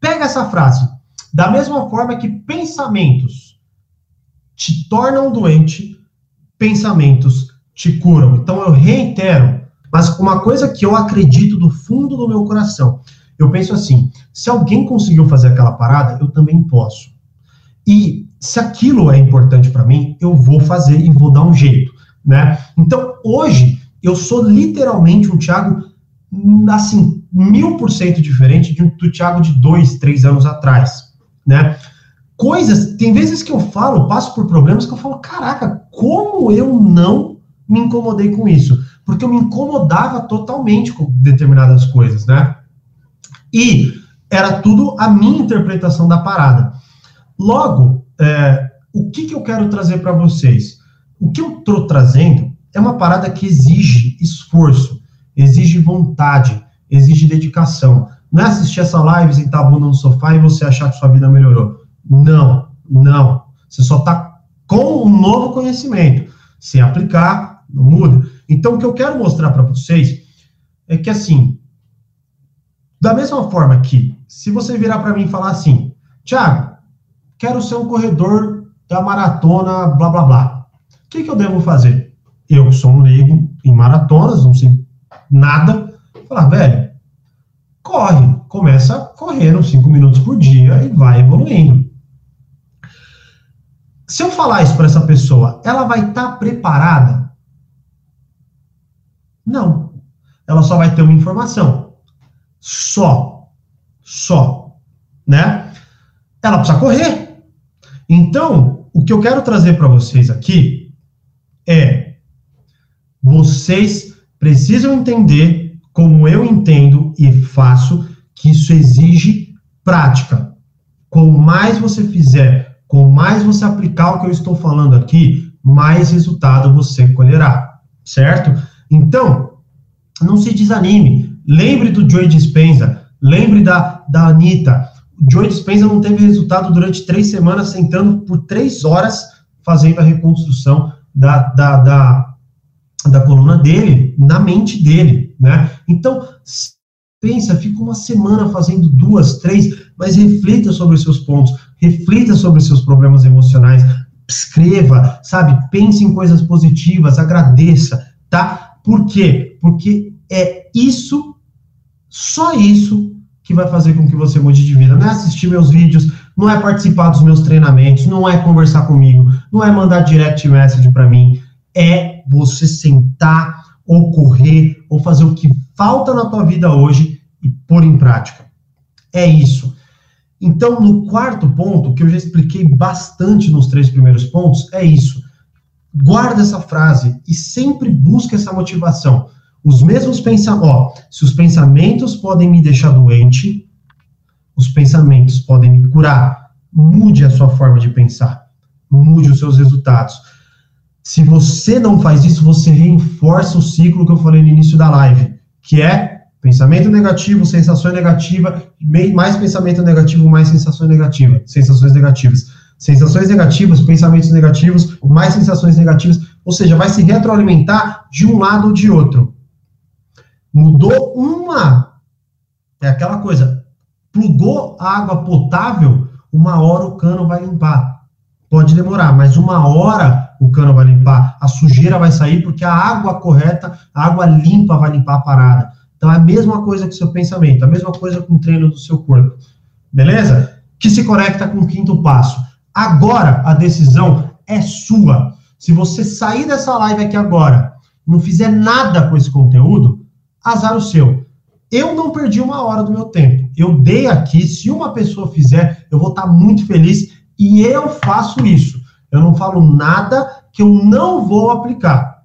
Pega essa frase. Da mesma forma que pensamentos te tornam doente, pensamentos te curam. Então eu reitero, mas uma coisa que eu acredito do fundo do meu coração, eu penso assim: se alguém conseguiu fazer aquela parada, eu também posso. E se aquilo é importante para mim, eu vou fazer e vou dar um jeito, né? Então hoje eu sou literalmente um Thiago assim mil por cento diferente do Thiago de dois, três anos atrás, né? Coisas, tem vezes que eu falo, passo por problemas que eu falo, caraca, como eu não me incomodei com isso? Porque eu me incomodava totalmente com determinadas coisas, né? E era tudo a minha interpretação da parada. Logo, é, o que, que eu quero trazer para vocês? O que eu estou trazendo é uma parada que exige esforço, exige vontade, exige dedicação. Não é assistir essa live, sentar bunda no sofá e você achar que sua vida melhorou. Não, não. Você só está com um novo conhecimento. Se aplicar, não muda. Então, o que eu quero mostrar para vocês é que, assim, da mesma forma que, se você virar para mim e falar assim, Tiago, quero ser um corredor da maratona, blá, blá, blá. O que, que eu devo fazer? Eu, sou um leigo em maratonas, não sei nada, falar, velho, corre, começa correndo 5 minutos por dia e vai evoluindo. Se eu falar isso para essa pessoa, ela vai estar tá preparada? Não. Ela só vai ter uma informação. Só. Só. Né? Ela precisa correr. Então, o que eu quero trazer para vocês aqui é vocês precisam entender como eu entendo e faço que isso exige prática. Quanto mais você fizer, com mais você aplicar o que eu estou falando aqui, mais resultado você colherá, certo? Então, não se desanime. Lembre do Joey Dispenza, lembre da, da Anitta. O Joey Dispenza não teve resultado durante três semanas, sentando por três horas fazendo a reconstrução da, da, da, da coluna dele, na mente dele, né? Então, pensa, fica uma semana fazendo duas, três, mas reflita sobre os seus pontos, reflita sobre os seus problemas emocionais, escreva, sabe? Pense em coisas positivas, agradeça, tá? Por quê? Porque é isso, só isso, que vai fazer com que você mude de vida. Não é assistir meus vídeos, não é participar dos meus treinamentos, não é conversar comigo, não é mandar direct message para mim, é você sentar ou correr ou fazer o que falta na tua vida hoje e pôr em prática. É isso. Então, no quarto ponto, que eu já expliquei bastante nos três primeiros pontos, é isso. Guarda essa frase e sempre busca essa motivação. Os mesmos pensamentos, ó, se os pensamentos podem me deixar doente, os pensamentos podem me curar. Mude a sua forma de pensar. Mude os seus resultados. Se você não faz isso, você reforça o ciclo que eu falei no início da live, que é Pensamento negativo, sensação negativa, mais pensamento negativo, mais sensação negativa, sensações negativas. Sensações negativas, pensamentos negativos, mais sensações negativas, ou seja, vai se retroalimentar de um lado ou de outro. Mudou uma, é aquela coisa, plugou água potável, uma hora o cano vai limpar. Pode demorar, mas uma hora o cano vai limpar, a sujeira vai sair porque a água correta, a água limpa vai limpar a parada. Então, é a mesma coisa com o seu pensamento, a mesma coisa com o treino do seu corpo. Beleza? Que se conecta com o quinto passo. Agora, a decisão é sua. Se você sair dessa live aqui agora, não fizer nada com esse conteúdo, azar o seu. Eu não perdi uma hora do meu tempo. Eu dei aqui, se uma pessoa fizer, eu vou estar muito feliz e eu faço isso. Eu não falo nada que eu não vou aplicar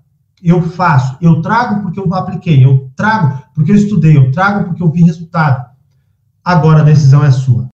eu faço, eu trago porque eu apliquei, eu trago porque eu estudei, eu trago porque eu vi resultado. Agora a decisão é sua.